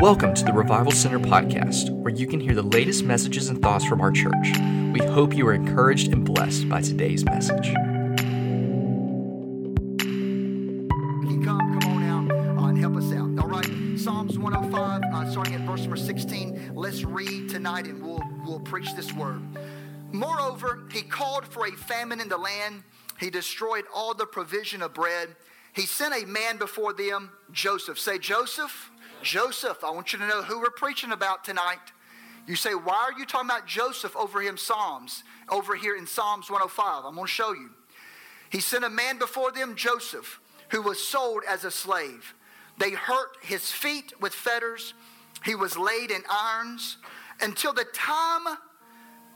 Welcome to the Revival Center podcast, where you can hear the latest messages and thoughts from our church. We hope you are encouraged and blessed by today's message. Come, come on out uh, and help us out. All right, Psalms 105, uh, starting at verse number 16. Let's read tonight and we'll, we'll preach this word. Moreover, he called for a famine in the land. He destroyed all the provision of bread. He sent a man before them, Joseph. Say, Joseph. Joseph, I want you to know who we're preaching about tonight. You say, why are you talking about Joseph over in Psalms, over here in Psalms 105? I'm going to show you. He sent a man before them, Joseph, who was sold as a slave. They hurt his feet with fetters. He was laid in irons until the time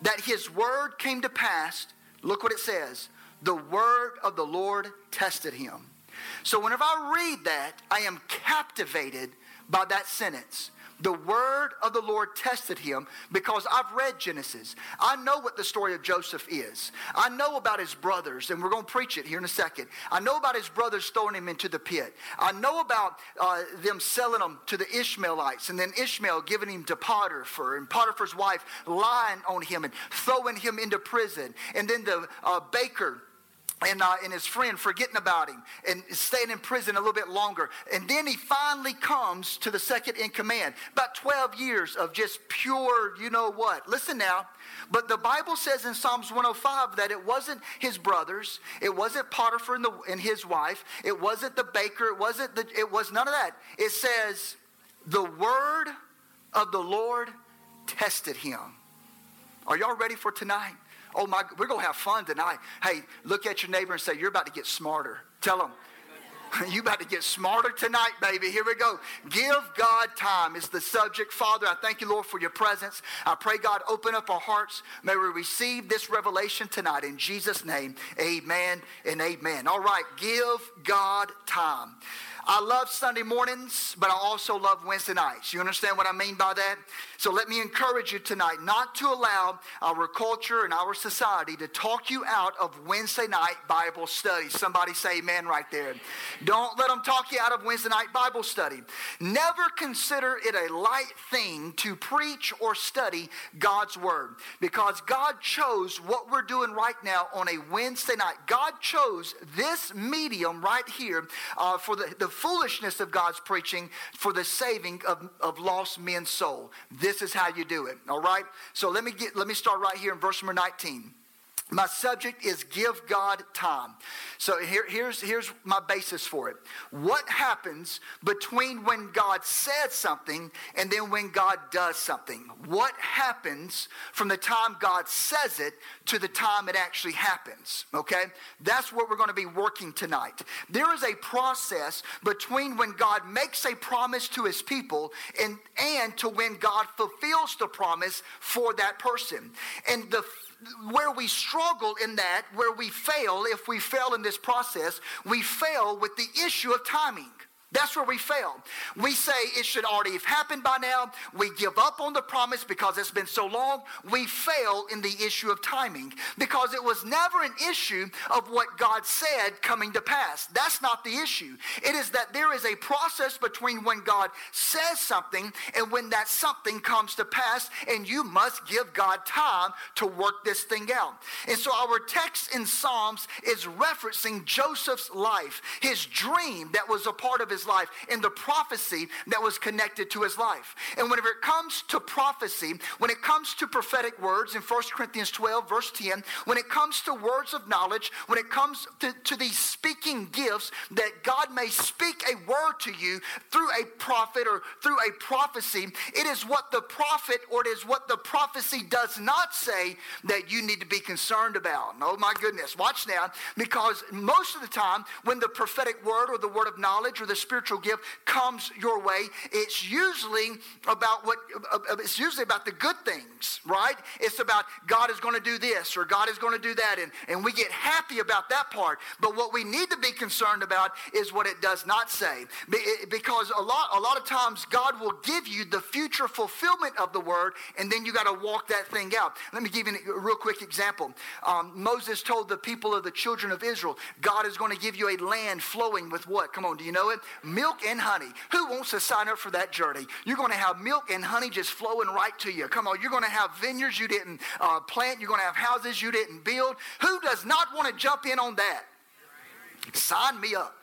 that his word came to pass. Look what it says. The word of the Lord tested him. So whenever I read that, I am captivated by that sentence. The word of the Lord tested him because I've read Genesis. I know what the story of Joseph is. I know about his brothers, and we're going to preach it here in a second. I know about his brothers throwing him into the pit. I know about uh, them selling him to the Ishmaelites, and then Ishmael giving him to Potiphar, and Potiphar's wife lying on him and throwing him into prison, and then the uh, baker and, uh, and his friend forgetting about him and staying in prison a little bit longer. And then he finally comes to the second in command. About 12 years of just pure, you know what. Listen now. But the Bible says in Psalms 105 that it wasn't his brothers, it wasn't Potiphar and, the, and his wife, it wasn't the baker, it wasn't the, it was none of that. It says, the word of the Lord tested him. Are y'all ready for tonight? Oh my, we're going to have fun tonight. Hey, look at your neighbor and say, You're about to get smarter. Tell them, you about to get smarter tonight, baby. Here we go. Give God time is the subject. Father, I thank you, Lord, for your presence. I pray, God, open up our hearts. May we receive this revelation tonight. In Jesus' name, amen and amen. All right, give God time. I love Sunday mornings, but I also love Wednesday nights. You understand what I mean by that? So let me encourage you tonight not to allow our culture and our society to talk you out of Wednesday night Bible study. Somebody say amen right there. Don't let them talk you out of Wednesday night Bible study. Never consider it a light thing to preach or study God's word because God chose what we're doing right now on a Wednesday night. God chose this medium right here uh, for the, the foolishness of God's preaching for the saving of, of lost men's soul. This is how you do it. All right? So let me get let me start right here in verse number 19. My subject is give God time. So here, here's, here's my basis for it. What happens between when God says something and then when God does something? What happens from the time God says it to the time it actually happens? Okay? That's what we're going to be working tonight. There is a process between when God makes a promise to his people and, and to when God fulfills the promise for that person. And the where we struggle in that, where we fail, if we fail in this process, we fail with the issue of timing. That's where we fail. We say it should already have happened by now. We give up on the promise because it's been so long. We fail in the issue of timing because it was never an issue of what God said coming to pass. That's not the issue. It is that there is a process between when God says something and when that something comes to pass, and you must give God time to work this thing out. And so our text in Psalms is referencing Joseph's life, his dream that was a part of his his life and the prophecy that was connected to his life. And whenever it comes to prophecy, when it comes to prophetic words in 1 Corinthians 12, verse 10, when it comes to words of knowledge, when it comes to, to these speaking gifts, that God may speak a word to you through a prophet or through a prophecy, it is what the prophet or it is what the prophecy does not say that you need to be concerned about. Oh my goodness, watch now, because most of the time when the prophetic word or the word of knowledge or the spiritual gift comes your way, it's usually about what it's usually about the good things, right? It's about God is going to do this or God is going to do that, and, and we get happy about that part. But what we need to be concerned about is what it does not say. Because a lot, a lot of times God will give you the future fulfillment of the word, and then you got to walk that thing out. Let me give you a real quick example. Um, Moses told the people of the children of Israel, God is going to give you a land flowing with what? Come on, do you know it? Milk and honey. Who wants to sign up for that journey? You're going to have milk and honey just flowing right to you. Come on, you're going to have vineyards you didn't uh, plant. You're going to have houses you didn't build. Who does not want to jump in on that? Sign me up.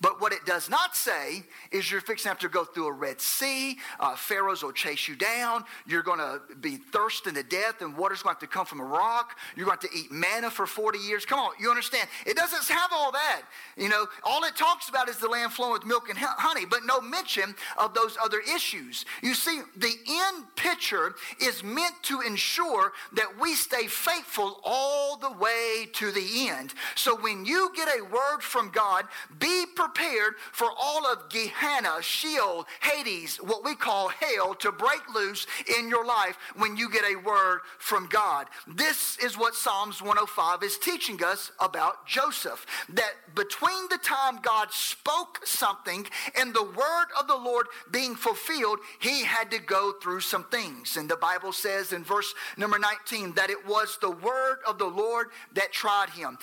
But what it does not say is you're fixing to have to go through a Red Sea. Uh, pharaohs will chase you down. You're going to be thirsting to death, and water's going to have to come from a rock. You're going to, have to eat manna for 40 years. Come on, you understand? It doesn't have all that. You know, all it talks about is the land flowing with milk and honey, but no mention of those other issues. You see, the end picture is meant to ensure that we stay faithful all the way to the end. So when you get a word from God, be prepared prepared for all of Gehenna, Sheol, Hades, what we call hell, to break loose in your life when you get a word from God. This is what Psalms 105 is teaching us about Joseph. That between the time God spoke something and the word of the Lord being fulfilled, he had to go through some things. And the Bible says in verse number 19 that it was the word of the Lord that tried him.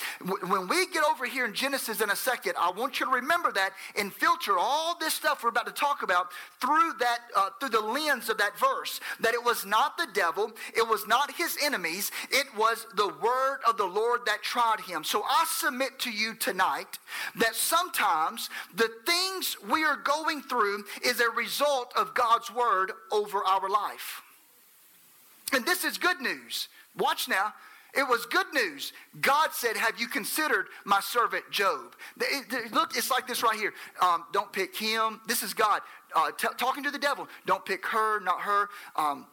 When we get over here in Genesis in a second, I want you to remember remember that and filter all this stuff we're about to talk about through that uh, through the lens of that verse. That it was not the devil, it was not his enemies, it was the word of the Lord that tried him. So I submit to you tonight that sometimes the things we are going through is a result of God's word over our life. And this is good news. Watch now. It was good news. God said, Have you considered my servant Job? look, it's like this right here. Um, don't pick him. This is God uh, t- talking to the devil. Don't pick her, not her. Um,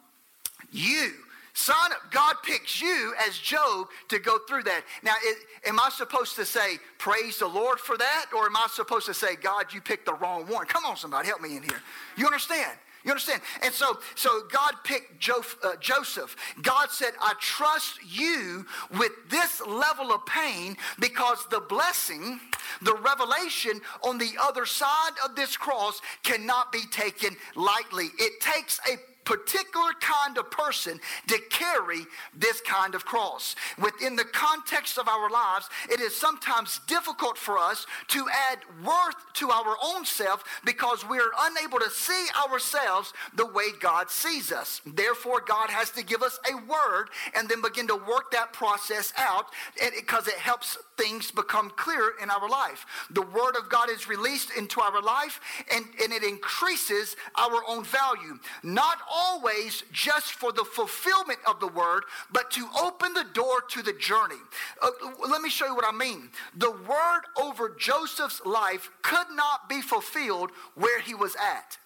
you. Son, God picks you as Job to go through that. Now, it, am I supposed to say, praise the Lord for that? Or am I supposed to say, God, you picked the wrong one? Come on, somebody, help me in here. You understand? You understand? And so, so God picked jo- uh, Joseph. God said, I trust you with this level of pain because the blessing, the revelation on the other side of this cross cannot be taken lightly. It takes a particular kind of person to carry this kind of cross. Within the context of our lives, it is sometimes difficult for us to add worth to our own self because we are unable to see ourselves the way God sees us. Therefore, God has to give us a word and then begin to work that process out because it helps things become clear in our life. The word of God is released into our life and, and it increases our own value. Not always just for the fulfillment of the word, but to open the door to the journey. Uh, let me show you what I mean. The word over Joseph's life could not be fulfilled where he was at.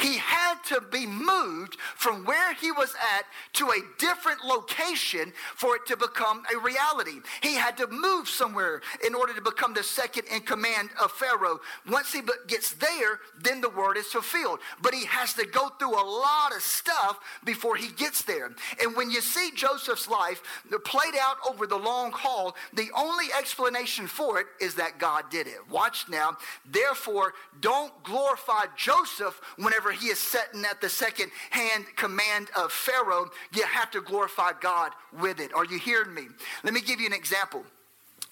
He had to be moved from where he was at to a different location for it to become a reality. He had to move somewhere in order to become the second in command of Pharaoh. Once he gets there, then the word is fulfilled. But he has to go through a lot of stuff before he gets there. And when you see Joseph's life played out over the long haul, the only explanation for it is that God did it. Watch now. Therefore, don't glorify Joseph whenever whenever he is sitting at the second hand command of Pharaoh, you have to glorify God with it. Are you hearing me? Let me give you an example.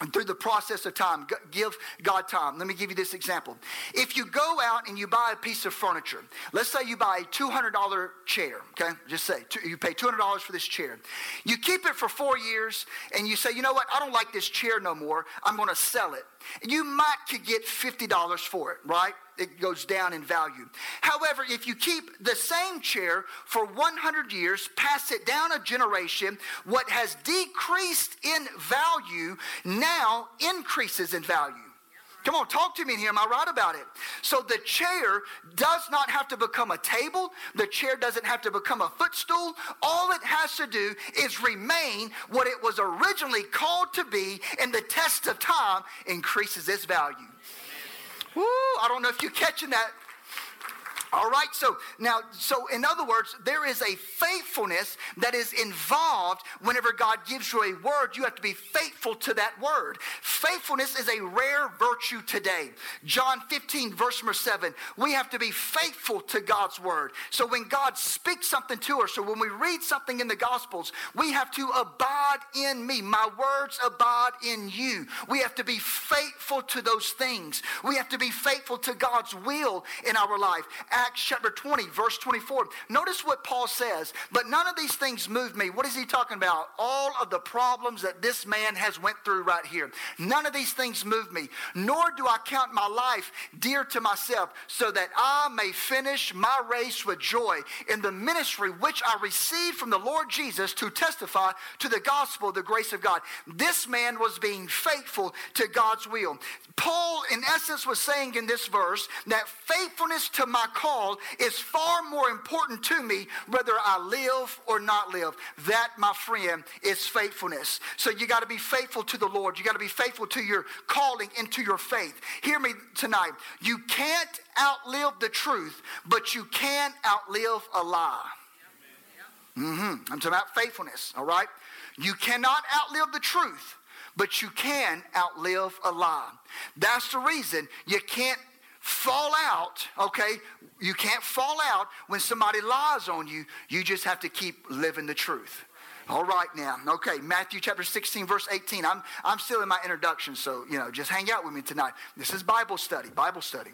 And through the process of time, give God time. Let me give you this example. If you go out and you buy a piece of furniture, let's say you buy a $200 chair, okay? Just say you pay $200 for this chair. You keep it for four years and you say, you know what? I don't like this chair no more. I'm going to sell it. You might could get $50 for it, right? It goes down in value. However, if you keep the same chair for 100 years, pass it down a generation, what has decreased in value now increases in value. Come on, talk to me in here. Am I right about it? So the chair does not have to become a table. The chair doesn't have to become a footstool. All it has to do is remain what it was originally called to be, and the test of time increases its value. Woo, I don't know if you're catching that. All right, so now, so in other words, there is a faithfulness that is involved whenever God gives you a word. You have to be faithful to that word. Faithfulness is a rare virtue today. John 15, verse number 7, we have to be faithful to God's word. So when God speaks something to us, or when we read something in the Gospels, we have to abide in me. My words abide in you. We have to be faithful to those things. We have to be faithful to God's will in our life. Acts chapter 20, verse 24. Notice what Paul says, but none of these things move me. What is he talking about? All of the problems that this man has went through right here. None of these things move me, nor do I count my life dear to myself, so that I may finish my race with joy in the ministry which I received from the Lord Jesus to testify to the gospel, the grace of God. This man was being faithful to God's will. Paul, in essence, was saying in this verse that faithfulness to my called is far more important to me whether I live or not live. That, my friend, is faithfulness. So you got to be faithful to the Lord. You got to be faithful to your calling and to your faith. Hear me tonight. You can't outlive the truth, but you can outlive a lie. Mm-hmm. I'm talking about faithfulness, all right? You cannot outlive the truth, but you can outlive a lie. That's the reason you can't fall out, okay? You can't fall out when somebody lies on you. You just have to keep living the truth. All right now. Okay, Matthew chapter 16, verse 18. I'm, I'm still in my introduction, so, you know, just hang out with me tonight. This is Bible study, Bible study.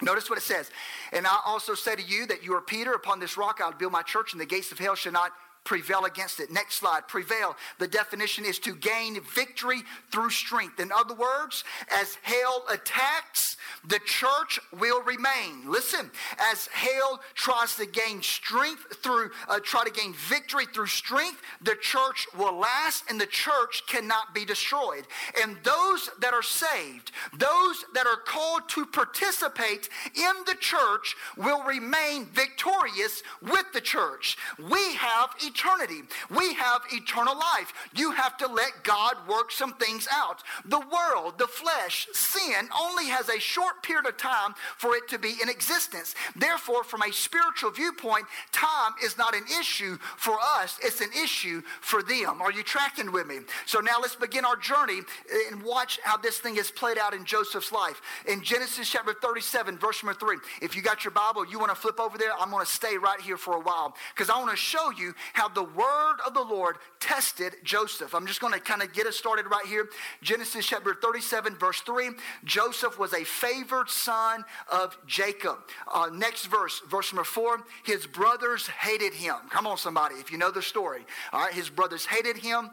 Notice what it says. And I also say to you that you are Peter. Upon this rock I'll build my church, and the gates of hell shall not prevail against it. Next slide. Prevail. The definition is to gain victory through strength. In other words, as hell attacks, the church will remain. Listen, as hell tries to gain strength through, uh, try to gain victory through strength, the church will last and the church cannot be destroyed. And those that are saved, those that are called to participate in the church will remain victorious with the church. We have eternity. We have eternal life. You have to let God work some things out. The world, the flesh, sin only has a short period of time for it to be in existence. Therefore, from a spiritual viewpoint, time is not an issue for us, it's an issue for them. Are you tracking with me? So now let's begin our journey and watch how this thing is played out in Joseph's life. In Genesis chapter 37, verse number 3. If you got your Bible, you want to flip over there, I'm going to stay right here for a while because I want to show you how the word of the Lord tested Joseph. I'm just going to kind of get us started right here. Genesis chapter 37, verse 3. Joseph was a favored son of Jacob. Uh, next verse, verse number 4. His brothers hated him. Come on, somebody, if you know the story. All right, his brothers hated him.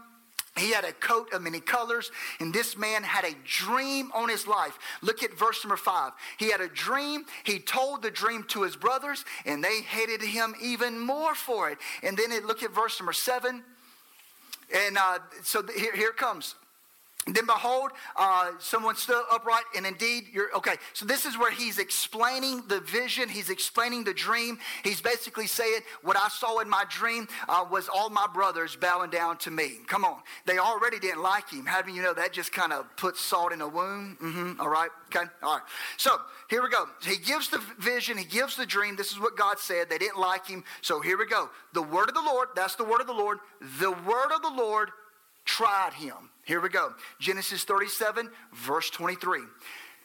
He had a coat of many colors, and this man had a dream on his life. Look at verse number five. He had a dream. He told the dream to his brothers, and they hated him even more for it. And then it, look at verse number seven. And uh, so here, here it comes. Then behold, uh, someone stood upright, and indeed, you're okay. So this is where he's explaining the vision. He's explaining the dream. He's basically saying, "What I saw in my dream uh, was all my brothers bowing down to me." Come on, they already didn't like him. Having you know that just kind of puts salt in a wound. Mm-hmm. All right, okay, all right. So here we go. He gives the vision. He gives the dream. This is what God said. They didn't like him. So here we go. The word of the Lord. That's the word of the Lord. The word of the Lord tried him. Here we go. Genesis 37, verse 23.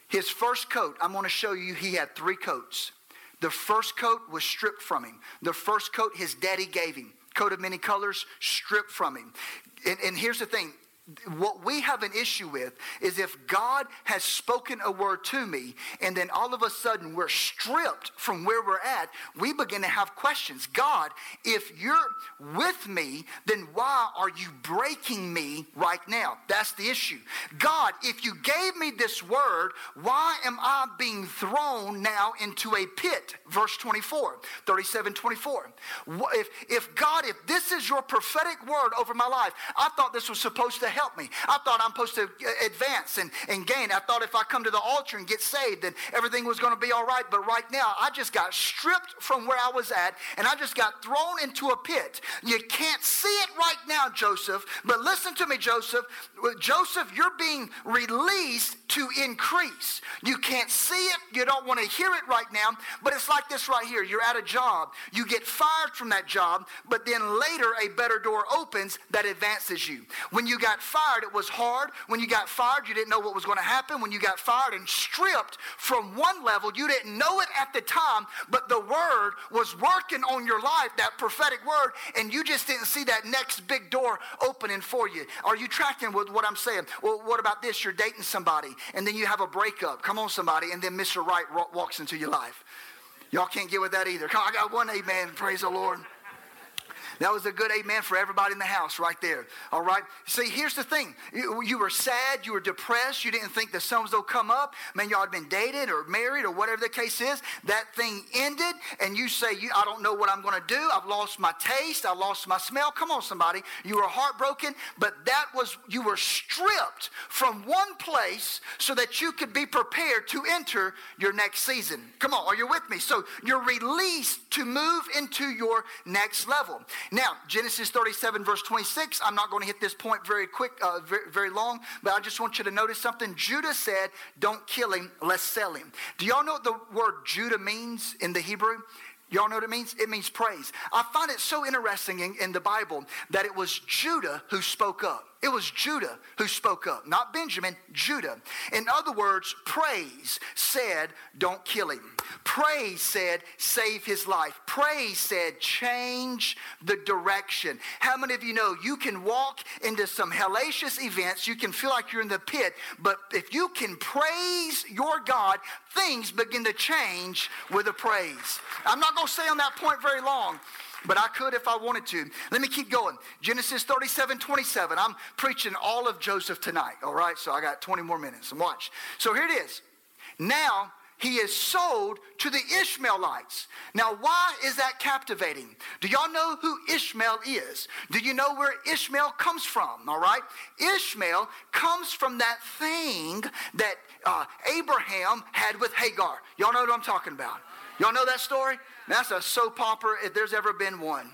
His first coat, I'm going to show you, he had three coats. The first coat was stripped from him. The first coat his daddy gave him. Coat of many colors, stripped from him. And, and here's the thing what we have an issue with is if God has spoken a word to me and then all of a sudden we're stripped from where we're at, we begin to have questions. God, if you're with me, then why are you breaking me right now? That's the issue. God, if you gave me this word, why am I being thrown now into a pit? Verse 24, 37 24. If, if God, if this is your prophetic word over my life, I thought this was supposed to help me. I thought I'm supposed to uh, advance and, and gain. I thought if I come to the altar and get saved, then everything was going to be all right. But right now, I just got stripped from where I was at and I just got thrown into a pit. You can't see it right now, Joseph, but listen to me, Joseph. Joseph, you're being released to increase. You can't see it, you don't want to hear it right now, but it's like this right here. You're at a job, you get fired from that job, but then later a better door opens that advances you. When you got fired, it was hard. When you got fired, you didn't know what was going to happen. When you got fired and stripped from one level, you didn't know it at the time, but the word was working on your life, that prophetic word, and you just didn't see that next big door opening for you. Are you tracking with what I'm saying? Well, what about this? You're dating somebody and then you have a breakup. Come on, somebody. And then Mr. Right walks into your life. Y'all can't get with that either. Come on, I got one amen. Praise the Lord. That was a good amen for everybody in the house right there. All right. See, here's the thing. You, were sad. You were depressed. You didn't think the was going come up. Man, y'all had been dated or married or whatever the case is. That thing ended, and you say, I don't know what I'm going to do. I've lost my taste. I lost my smell. Come on, somebody. You were heartbroken, but that was, you were stripped from one place so that you could be prepared to enter your next season. Come on, are you with me? So you're released to move into your next level. Now, Genesis 37, verse 26, I'm not going to hit this point very quick, uh, very, very long, but I just want you to notice something. Judah said, Don't kill him, let's sell him. Do y'all know what the word Judah means in the Hebrew? Y'all know what it means? It means praise. I find it so interesting in, in, the Bible that it was Judah who spoke up. It was Judah who spoke up, not Benjamin, Judah. In other words, praise said, don't kill him. Praise said, save his life. Praise said, change the direction. How many of you know you can walk into some hellacious events, you can feel like you're in the pit, but if you can praise your God, things begin to change with a praise. I'm not going to stay on that point very long but I could if I wanted to. Let me keep going. Genesis 37 27. I'm preaching all of Joseph tonight, all right? So I got 20 more minutes. And watch. So here it is. Now he is sold to the Ishmaelites. Now, why is that captivating? Do y'all know who Ishmael is? Do you know where Ishmael comes from? All right? Ishmael comes from that thing that uh, Abraham had with Hagar. Y'all know what I'm talking about. Y'all know that story? That's a soap opera if there's ever been one.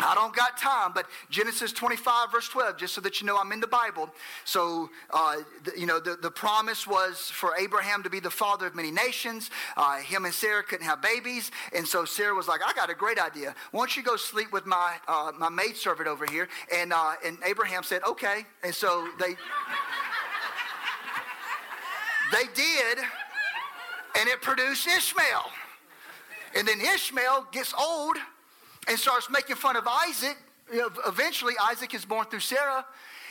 I don't got time, but Genesis 25, verse 12, just so that you know I'm in the Bible. So, uh, the, you know, the, the promise was for Abraham to be the father of many nations. Uh, him and Sarah couldn't have babies. And so Sarah was like, I got a great idea. Why don't you go sleep with my, uh, my maidservant over here? And, uh, and Abraham said, okay. And so they, they did, and it produced Ishmael. And then Ishmael gets old and starts making fun of Isaac. Eventually, Isaac is born through Sarah.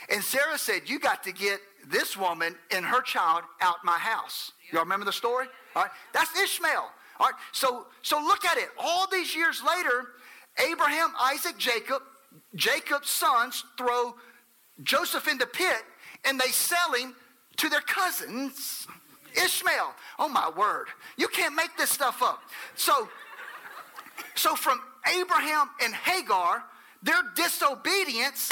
And Sarah said, You got to get this woman and her child out my house. Y'all remember the story? All right. That's Ishmael. All right. So, so look at it. All these years later, Abraham, Isaac, Jacob, Jacob's sons throw Joseph in the pit and they sell him to their cousins. Ishmael. Oh my word. You can't make this stuff up. So, so from Abraham and Hagar, their disobedience,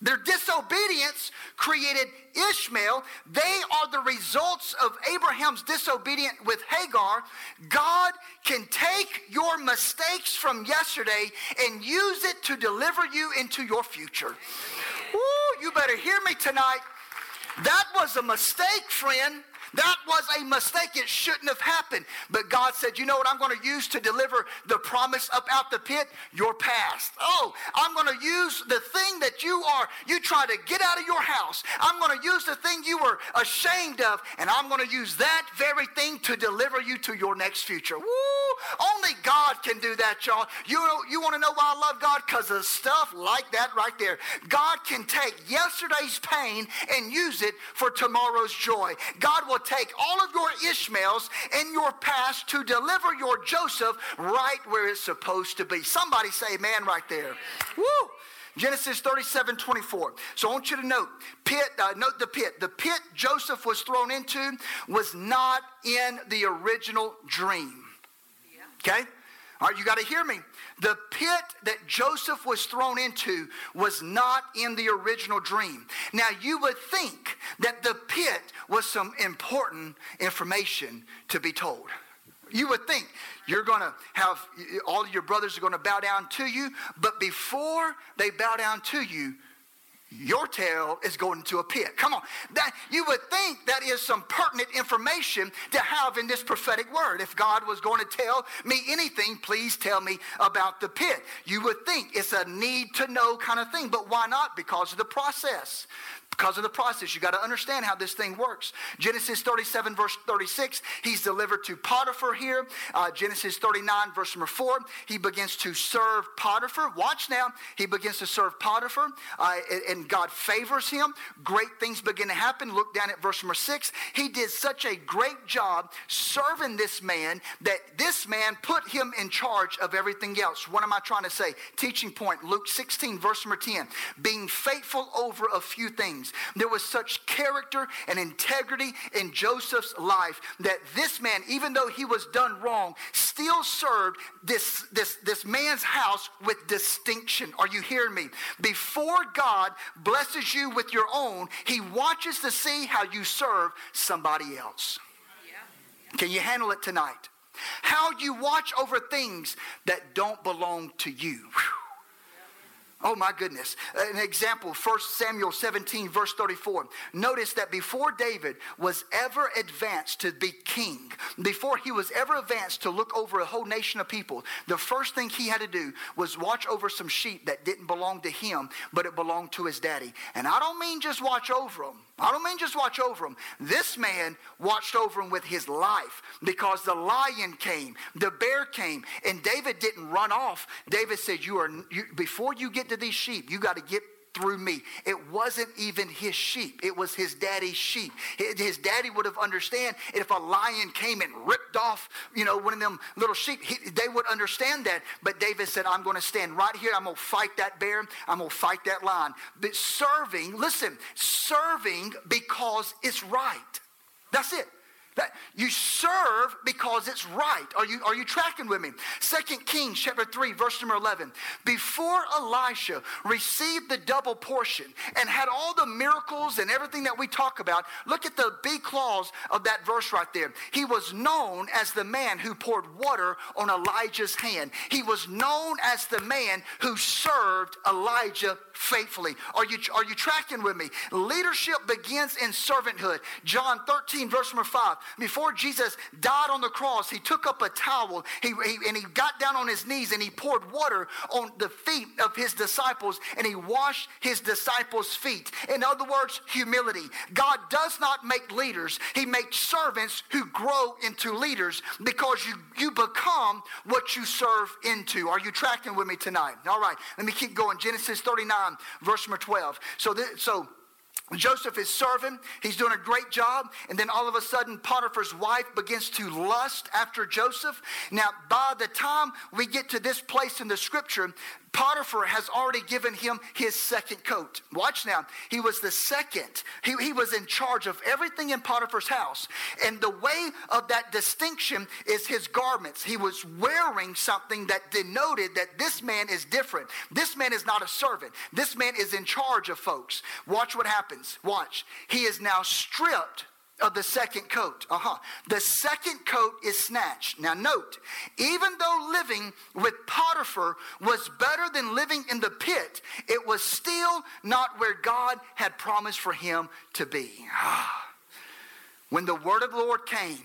their disobedience created Ishmael. They are the results of Abraham's disobedience with Hagar. God can take your mistakes from yesterday and use it to deliver you into your future. Woo, you better hear me tonight. That was a mistake, friend. That was a mistake. It shouldn't have happened. But God said, You know what I'm going to use to deliver the promise up out the pit? Your past. Oh, I'm going to use the thing that you are, you try to get out of your house. I'm going to use the thing you were ashamed of, and I'm going to use that very thing to deliver you to your next future. Woo! Only God can do that, y'all. You, you want to know why I love God? Because of stuff like that right there. God can take yesterday's pain and use it for tomorrow's joy. God will take all of your Ishmaels in your past to deliver your Joseph right where it's supposed to be. Somebody say amen right there. Woo! Genesis 37, 24. So I want you to note, pit, uh, note the pit. The pit Joseph was thrown into was not in the original dream. Okay? All right, you got to hear me. The pit that Joseph was thrown into was not in the original dream. Now, you would think that the pit was some important information to be told. You would think you're going to have all your brothers are going to bow down to you, but before they bow down to you, your tail is going to a pit. Come on. That you would think that is some pertinent information to have in this prophetic word. If God was going to tell me anything, please tell me about the pit. You would think it's a need to know kind of thing, but why not? Because of the process because of the process. You got to understand how this thing works. Genesis 37, verse 36, he's delivered to Potiphar here. Uh, Genesis 39, verse number 4, he begins to serve Potiphar. Watch now, he begins to serve Potiphar, uh, and God favors him. Great things begin to happen. Look down at verse number 6. He did such a great job serving this man that this man put him in charge of everything else. What am I trying to say? Teaching point, Luke 16, verse number 10. Being faithful over a few things things. There was such character and integrity in Joseph's life that this man, even though he was done wrong, still served this, this, this man's house with distinction. Are you hearing me? Before God blesses you with your own, he watches to see how you serve somebody else. Can you handle it tonight? How you watch over things that don't belong to you. Whew. Oh my goodness. An example, 1 Samuel 17, verse 34. Notice that before David was ever advanced to be king, before he was ever advanced to look over a whole nation of people, the first thing he had to do was watch over some sheep that didn't belong to him, but it belonged to his daddy. And I don't mean just watch over them. I don't mean just watch over him. This man watched over him with his life because the lion came, the bear came, and David didn't run off. David said, "You are you, before you get to these sheep, you got to get through me. It wasn't even his sheep. It was his daddy's sheep. His daddy would have understand if a lion came and ripped off, you know, one of them little sheep. He, they would understand that. But David said, I'm going to stand right here. I'm going to fight that bear. I'm going to fight that lion. But serving, listen, serving because it's right. That's it. That you serve because it's right. Are you, are you tracking with me? Second Kings chapter 3, verse number 11. Before Elisha received the double portion and had all the miracles and everything that we talk about, look at the B clause of that verse right there. He was known as the man who poured water on Elijah's hand. He was known as the man who served Elijah faithfully. Are you, are you tracking with me? Leadership begins in servanthood. John 13, verse number 5. Before Jesus died on the cross, he took up a towel he, he, and he got down on his knees and he poured water on the feet of his disciples and he washed his disciples' feet. In other words, humility. God does not make leaders, he makes servants who grow into leaders because you, you become what you serve into. Are you tracking with me tonight? All right, let me keep going. Genesis 39 verse number 12. So, this, so Joseph is serving. He's doing a great job. And then all of a sudden, Potiphar's wife begins to lust after Joseph. Now, by the time we get to this place in the scripture, Potiphar has already given him his second coat. Watch now. He was the second. He, he was in charge of everything in Potiphar's house. And the way of that distinction is his garments. He was wearing something that denoted that this man is different. This man is not a servant. This man is in charge of folks. Watch what happens. Watch. He is now stripped of the second coat. Uh-huh. The second coat is snatched. Now note, even though living with Potiphar was better than living in the pit, it was still not where God had promised for him to be. when the word of the Lord came,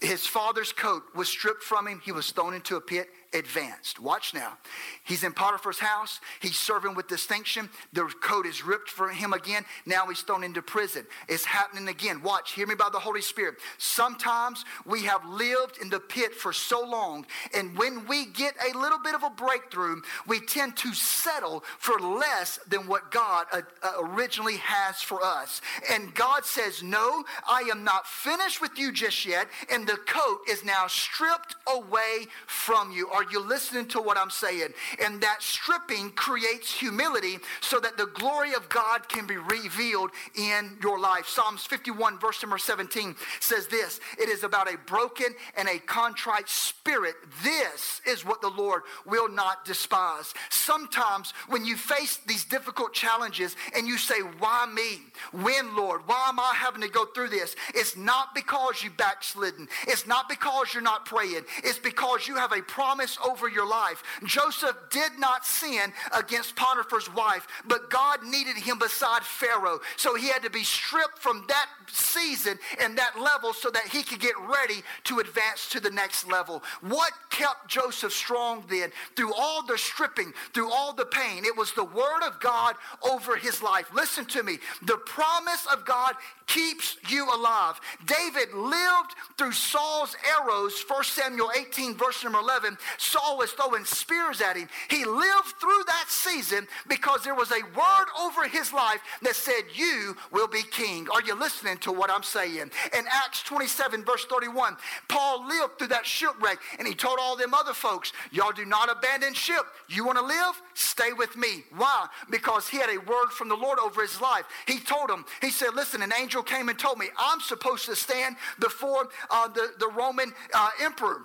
his father's coat was stripped from him. He was thrown into a pit advanced. Watch now. He's in Potiphar's house. He's serving with distinction. The coat is ripped from him again. Now he's thrown into prison. It's happening again. Watch. Hear me by the Holy Spirit. Sometimes we have lived in the pit for so long, and when we get a little bit of a breakthrough, we tend to settle for less than what God uh, uh, originally has for us. And God says, No, I am not finished with you just yet. And the coat is now stripped away from you. Are you listening to what I'm saying? And that stripping creates humility so that the glory of God can be revealed in your life. Psalms 51, verse number 17 says this It is about a broken and a contrite spirit. This is what the Lord will not despise. Sometimes when you face these difficult challenges and you say, Why me? When, Lord? Why am I having to go through this? It's not because you backslidden. It's not because you're not praying. It's because you have a promise over your life. Joseph did not sin against Potiphar's wife, but God needed him beside Pharaoh. So he had to be stripped from that season and that level so that he could get ready to advance to the next level. What kept Joseph strong then through all the stripping, through all the pain? It was the word of God over his life. Listen to me. The promise of God keeps you alive. David lived through Saul's arrows, 1 Samuel 18, verse number 11. Saul was throwing spears at him. He lived through that season because there was a word over his life that said, You will be king. Are you listening to what I'm saying? In Acts 27, verse 31, Paul lived through that shipwreck and he told all them other folks, Y'all do not abandon ship. You want to live? Stay with me. Why? Because he had a word from the Lord over his life. He told him, He said, Listen, an angel came and told me I'm supposed to stand before uh, the, the Roman uh, emperor.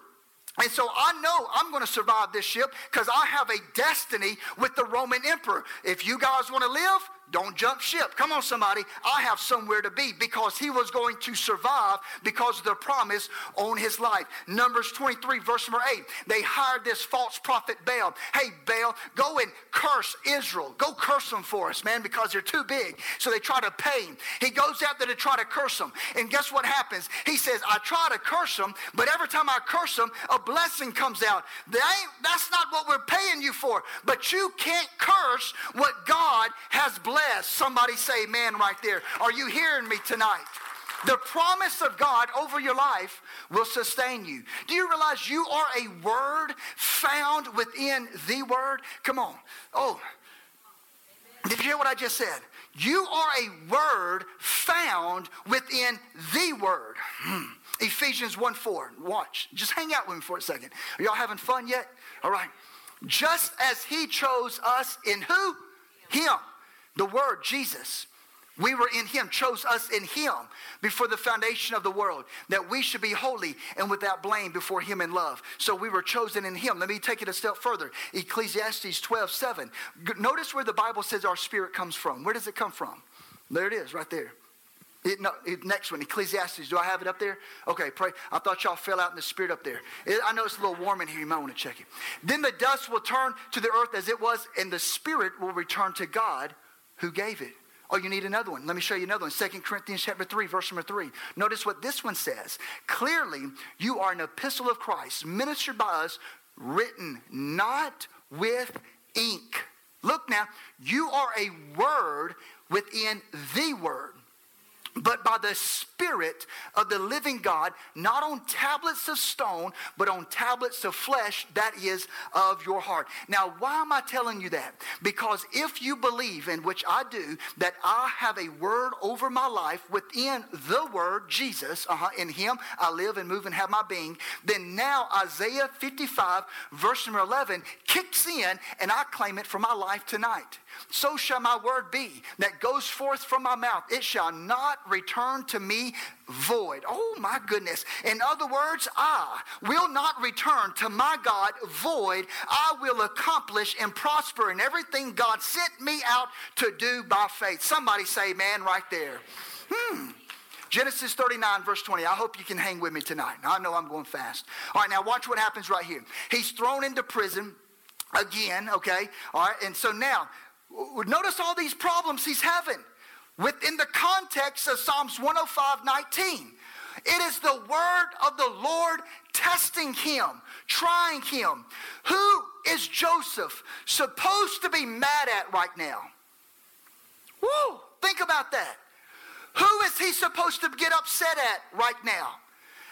And so I know I'm going to survive this ship because I have a destiny with the Roman emperor. If you guys want to live, don't jump ship. Come on, somebody. I have somewhere to be because he was going to survive because of the promise on his life. Numbers 23, verse number 8. They hired this false prophet Baal. Hey, Baal, go and curse Israel. Go curse them for us, man, because they're too big. So they try to pay him. He goes out there to try to curse them. And guess what happens? He says, I try to curse them, but every time I curse them, a blessing comes out. that's not what we're paying you for. But you can't curse what God has blessed Somebody say amen right there. Are you hearing me tonight? The promise of God over your life will sustain you. Do you realize you are a word found within the word? Come on. Oh, did you hear what I just said? You are a word found within the word. Hmm. Ephesians 1 4. Watch. Just hang out with me for a second. Are y'all having fun yet? All right. Just as he chose us in who? Him the Word, Jesus. We were in Him, chose us in Him before the foundation of the world, that we should be holy and without blame before Him in love. So we were chosen in Him. Let me take it a step further. Ecclesiastes 12 7. Notice where the Bible says our spirit comes from. Where does it come from? There it is, right there. It, no, it, next one, Ecclesiastes. Do I have it up there? Okay, pray. I thought y'all fell out in the spirit up there. It, I know it's a little warm in here. You might want to check it. Then the dust will turn to the earth as it was, and the spirit will return to God who gave it. Oh, you need another one. Let me show you another one. 2 Corinthians chapter 3, verse number 3. Notice what this one says. Clearly, you are an epistle of Christ, ministered by us, written not with ink. Look now, you are a word within the word but by the Spirit of the living God, not on tablets of stone, but on tablets of flesh, that is of your heart. Now, why am I telling you that? Because if you believe, in which I do, that I have a word over my life within the word, Jesus, uh-huh, in him I live and move and have my being, then now Isaiah 55, verse number 11, kicks in and I claim it for my life tonight. So shall my word be that goes forth from my mouth. It shall not return to me void. Oh my goodness. In other words, I will not return to my God void. I will accomplish and prosper in everything God sent me out to do by faith. Somebody say, man, right there. Hmm. Genesis 39, verse 20. I hope you can hang with me tonight. I know I'm going fast. All right, now watch what happens right here. He's thrown into prison again, okay? All right, and so now Notice all these problems he's having within the context of Psalms 105 19. It is the word of the Lord testing him, trying him. Who is Joseph supposed to be mad at right now? Whoa, think about that. Who is he supposed to get upset at right now?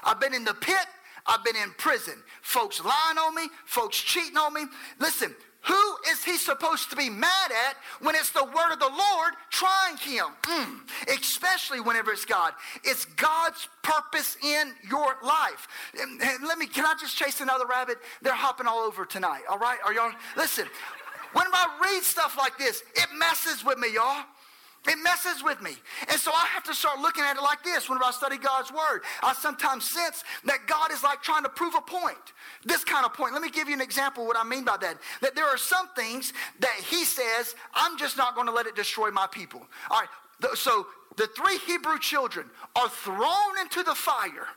I've been in the pit, I've been in prison. Folks lying on me, folks cheating on me. Listen, who is he supposed to be mad at when it's the word of the Lord trying him? Mm. Especially whenever it's God. It's God's purpose in your life. And, let me, can I just chase another rabbit? They're hopping all over tonight, all right? Are y'all, listen, when I read stuff like this, it messes with me, y'all. It messes with me. And so I have to start looking at it like this whenever I study God's word. I sometimes sense that God is like trying to prove a point. This kind of point. Let me give you an example what I mean by that. That there are some things that he says, I'm just not going to let it destroy my people. All right. So the three Hebrew children are thrown into the fire.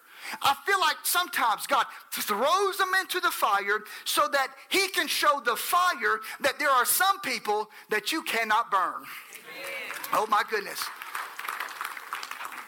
I feel like sometimes God throws them into the fire so that he can show the fire that there are some people that you cannot burn. Oh my goodness.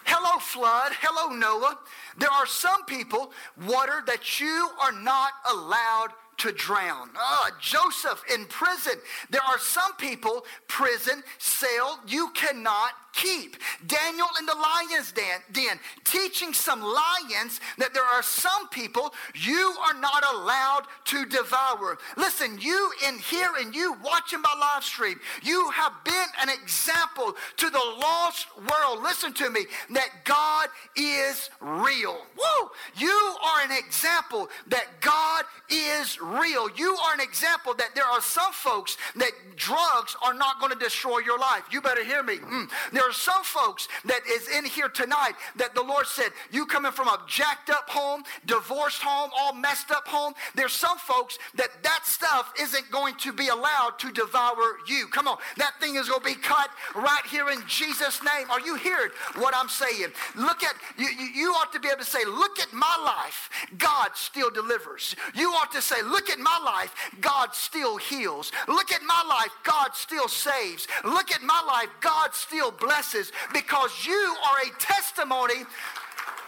Hello, flood. Hello, Noah. There are some people, water that you are not allowed to drown. Oh, Joseph in prison. There are some people, prison, cell, you cannot keep. Daniel in the lion's den, teaching some lions that there are some people you are not allowed to devour. Listen, you in here and you watching my live stream, you have been an example to the lost world. Listen to me, that God is real. Woo! You are an example that God is real. You are an example that there are some folks that drugs are not going to destroy your life. You better hear me. Mm. There there are some folks that is in here tonight that the Lord said, you coming from a jacked up home, divorced home, all messed up home. There's some folks that that stuff isn't going to be allowed to devour you. Come on. That thing is going to be cut right here in Jesus' name. Are you hearing what I'm saying? Look at, you, you ought to be able to say, look at my life. God still delivers. You ought to say, look at my life. God still heals. Look at my life. God still saves. Look at my life. God still blesses blesses because you are a testimony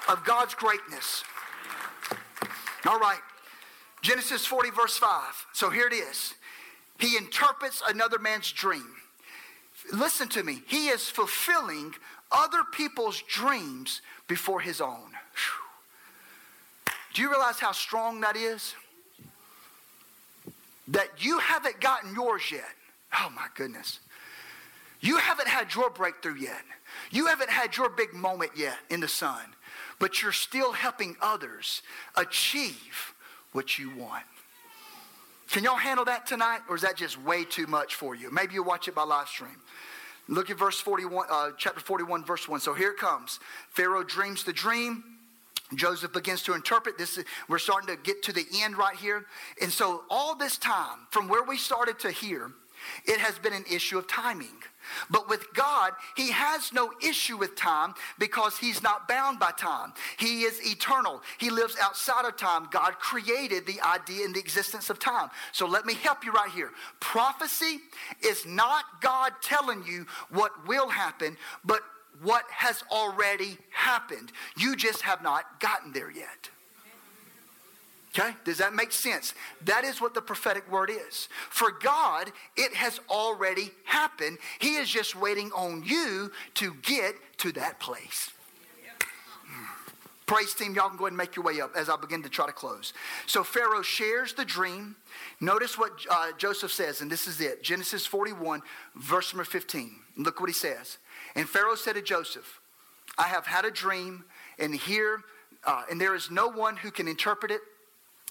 of God's greatness. All right. Genesis 40, verse 5. So here it is. He interprets another man's dream. Listen to me. He is fulfilling other people's dreams before his own. Do you realize how strong that is? That you haven't gotten yours yet. Oh my goodness. You haven't had your breakthrough yet. You haven't had your big moment yet in the sun, but you're still helping others achieve what you want. Can y'all handle that tonight, or is that just way too much for you? Maybe you'll watch it by live stream. Look at verse 41, uh, chapter 41, verse 1. So here it comes. Pharaoh dreams the dream. Joseph begins to interpret this. We're starting to get to the end right here. And so all this time, from where we started to here, it has been an issue of timing. But with God, he has no issue with time because he's not bound by time. He is eternal. He lives outside of time. God created the idea and the existence of time. So let me help you right here. Prophecy is not God telling you what will happen, but what has already happened. You just have not gotten there yet. Okay? Does that make sense? That is what the prophetic word is. For God, it has already happened. He is just waiting on you to get to that place. Praise team, y'all can go ahead and make your way up as I begin to try to close. So Pharaoh shares the dream. Notice what uh, Joseph says, and this is it Genesis 41, verse number 15. Look what he says. And Pharaoh said to Joseph, I have had a dream, and here, uh, and there is no one who can interpret it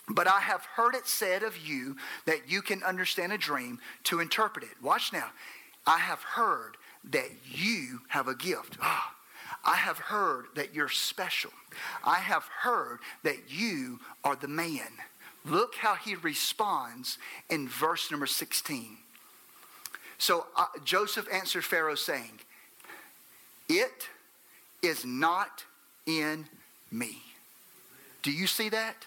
but I have heard it said of you that you can understand a dream to interpret it. Watch now. I have heard that you have a gift. Ah, I have heard that you're special. I have heard that you are the man. Look how he responds in verse number 16. So uh, Joseph answered Pharaoh, saying, It is not in me. Do you see that?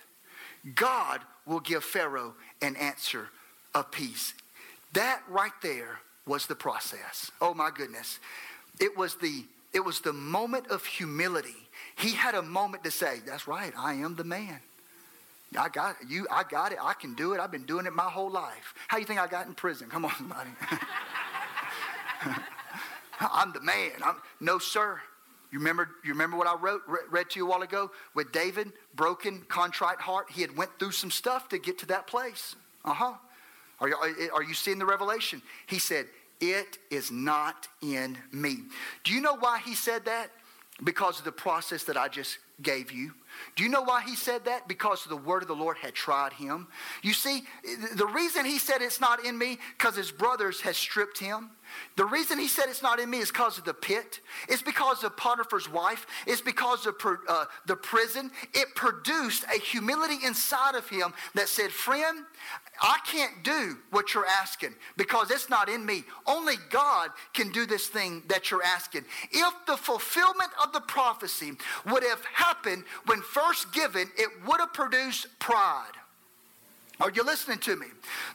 God will give Pharaoh an answer of peace. That right there was the process. Oh my goodness. It was the it was the moment of humility. He had a moment to say, "That's right, I am the man. I got. You I got it. I can do it. I've been doing it my whole life. How you think I got in prison? Come on, somebody. I'm the man. I'm, no, sir. You remember, you remember what I wrote, read to you a while ago with David, broken, contrite heart. He had went through some stuff to get to that place. Uh-huh. Are you, are you seeing the revelation? He said, It is not in me. Do you know why he said that? Because of the process that I just gave you. Do you know why he said that? Because the word of the Lord had tried him. You see, the reason he said it's not in me, because his brothers had stripped him. The reason he said it's not in me is because of the pit. It's because of Potiphar's wife. It's because of uh, the prison. It produced a humility inside of him that said, Friend, I can't do what you're asking because it's not in me. Only God can do this thing that you're asking. If the fulfillment of the prophecy would have happened when first given, it would have produced pride. Oh, Are you listening to me?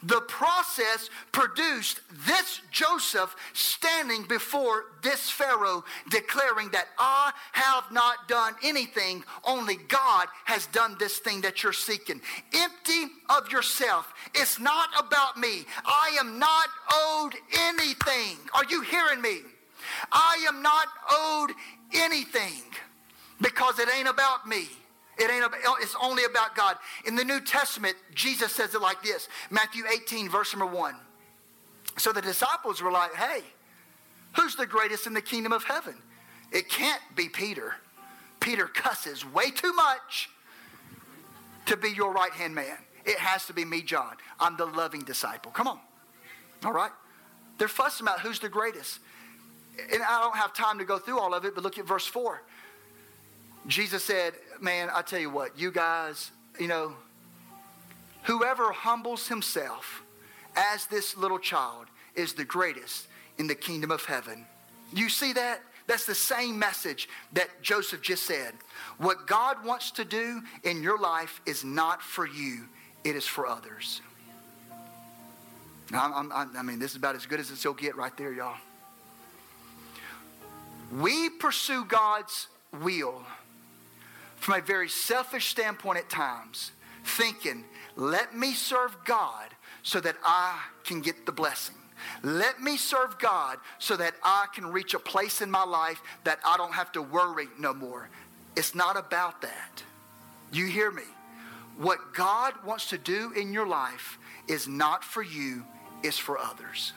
The process produced this Joseph standing before this Pharaoh declaring that I have not done anything, only God has done this thing that you're seeking. Empty of yourself. It's not about me. I am not owed anything. Are you hearing me? I am not owed anything because it ain't about me. It ain't about, oh, it's only about God. In the New Testament, Jesus says it like this Matthew 18, verse number 1. So the disciples were like, hey, who's the greatest in the kingdom of heaven? It can't be Peter. Peter cusses way too much to be your right hand man. It has to be me, John. I'm the loving disciple. Come on. All right? They're fussing about who's the greatest. And I don't have time to go through all of it, but look at verse 4. Jesus said, Man, I tell you what, you guys, you know, whoever humbles himself as this little child is the greatest in the kingdom of heaven. You see that? That's the same message that Joseph just said. What God wants to do in your life is not for you, it is for others. I'm, I'm, i mean, this is about as good as it'll get right there, y'all. We pursue God's will from a very selfish standpoint at times, thinking, let me serve God so that I can get the blessing. Let me serve God so that I can reach a place in my life that I don't have to worry no more. It's not about that. You hear me? What God wants to do in your life is not for you, it's for others.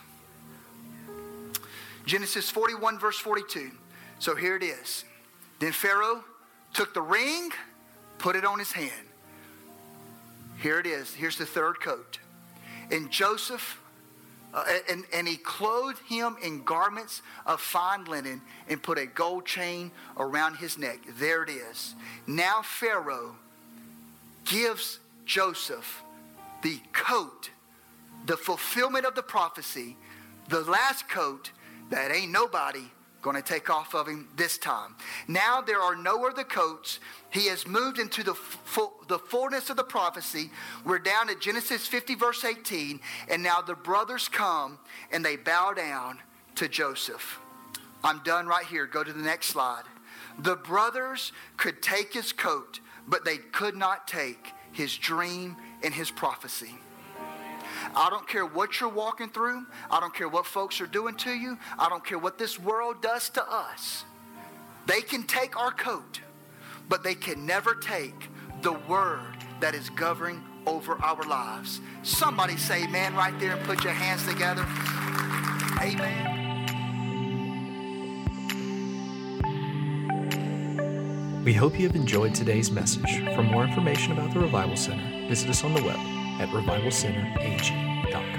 Genesis 41, verse 42. So here it is. Then Pharaoh took the ring, put it on his hand. Here it is. Here's the third coat. And Joseph, uh, and, and he clothed him in garments of fine linen and put a gold chain around his neck. There it is. Now Pharaoh gives Joseph the coat, the fulfillment of the prophecy, the last coat that ain't nobody going to take off of him this time. Now there are no other coats. He has moved into the, the fullness of the prophecy. We're down at Genesis 50, verse 18. And now the brothers come and they bow down to Joseph. I'm done right here. Go to the next slide. The brothers could take his coat, but they could not take his dream and his prophecy. I don't care what you're walking through. I don't care what folks are doing to you. I don't care what this world does to us. They can take our coat, but they can never take the word that is governing over our lives. Somebody say amen right there and put your hands together. Amen. We hope you have enjoyed today's message. For more information about the Revival Center, visit us on the web at revivalcenterag.com.